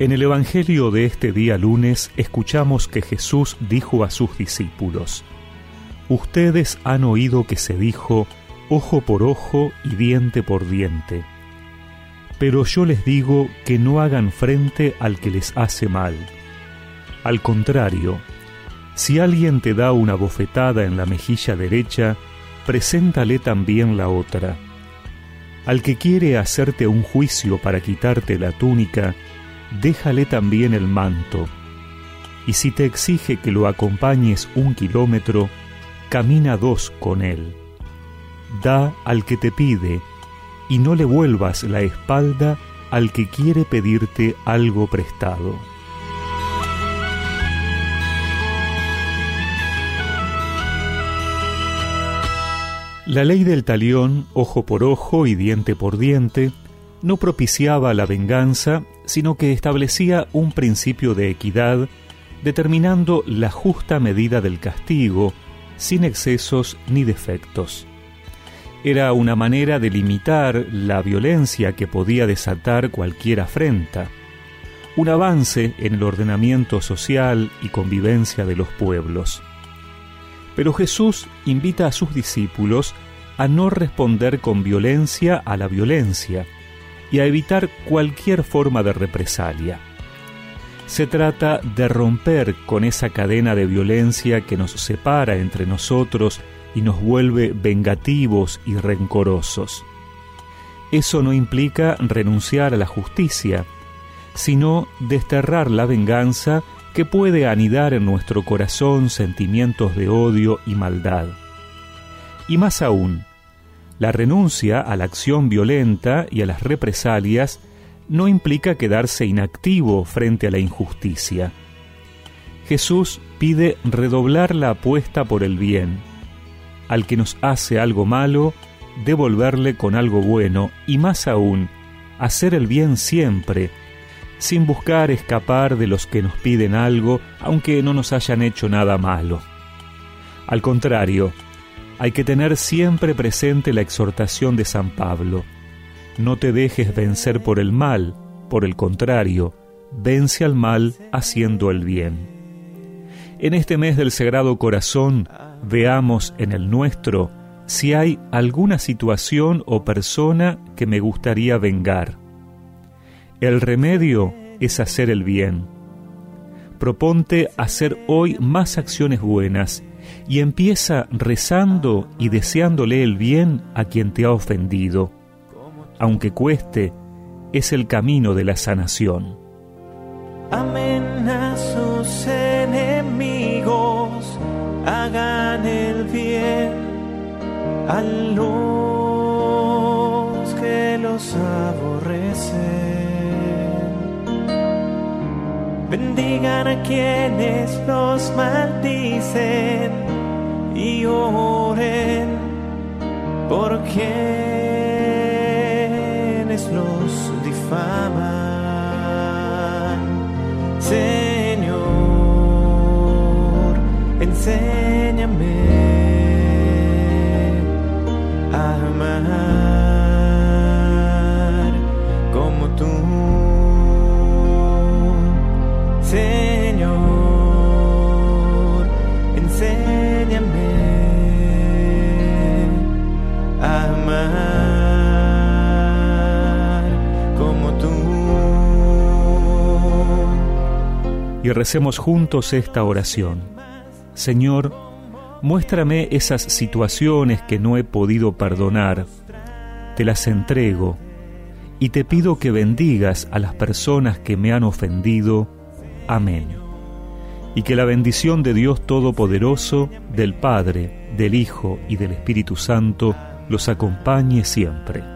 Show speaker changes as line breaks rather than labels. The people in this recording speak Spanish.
En el Evangelio de este día lunes escuchamos que Jesús dijo a sus discípulos, Ustedes han oído que se dijo, ojo por ojo y diente por diente. Pero yo les digo que no hagan frente al que les hace mal. Al contrario, si alguien te da una bofetada en la mejilla derecha, preséntale también la otra. Al que quiere hacerte un juicio para quitarte la túnica, déjale también el manto. Y si te exige que lo acompañes un kilómetro, camina dos con él. Da al que te pide, y no le vuelvas la espalda al que quiere pedirte algo prestado. La ley del talión, ojo por ojo y diente por diente, no propiciaba la venganza, sino que establecía un principio de equidad, determinando la justa medida del castigo, sin excesos ni defectos. Era una manera de limitar la violencia que podía desatar cualquier afrenta, un avance en el ordenamiento social y convivencia de los pueblos. Pero Jesús invita a sus discípulos a no responder con violencia a la violencia y a evitar cualquier forma de represalia. Se trata de romper con esa cadena de violencia que nos separa entre nosotros y nos vuelve vengativos y rencorosos. Eso no implica renunciar a la justicia, sino desterrar la venganza que puede anidar en nuestro corazón sentimientos de odio y maldad. Y más aún, la renuncia a la acción violenta y a las represalias no implica quedarse inactivo frente a la injusticia. Jesús pide redoblar la apuesta por el bien. Al que nos hace algo malo, devolverle con algo bueno y más aún, hacer el bien siempre, sin buscar escapar de los que nos piden algo, aunque no nos hayan hecho nada malo. Al contrario, hay que tener siempre presente la exhortación de San Pablo. No te dejes vencer por el mal, por el contrario, vence al mal haciendo el bien. En este mes del Sagrado Corazón, veamos en el nuestro si hay alguna situación o persona que me gustaría vengar el remedio es hacer el bien. Proponte hacer hoy más acciones buenas y empieza rezando y deseándole el bien a quien te ha ofendido. Aunque cueste, es el camino de la sanación.
Amén a sus enemigos, hagan el bien a bendigan a quienes los maldicen y oren por quienes los difaman.
Y recemos juntos esta oración. Señor, muéstrame esas situaciones que no he podido perdonar. Te las entrego y te pido que bendigas a las personas que me han ofendido. Amén. Y que la bendición de Dios Todopoderoso, del Padre, del Hijo y del Espíritu Santo los acompañe siempre.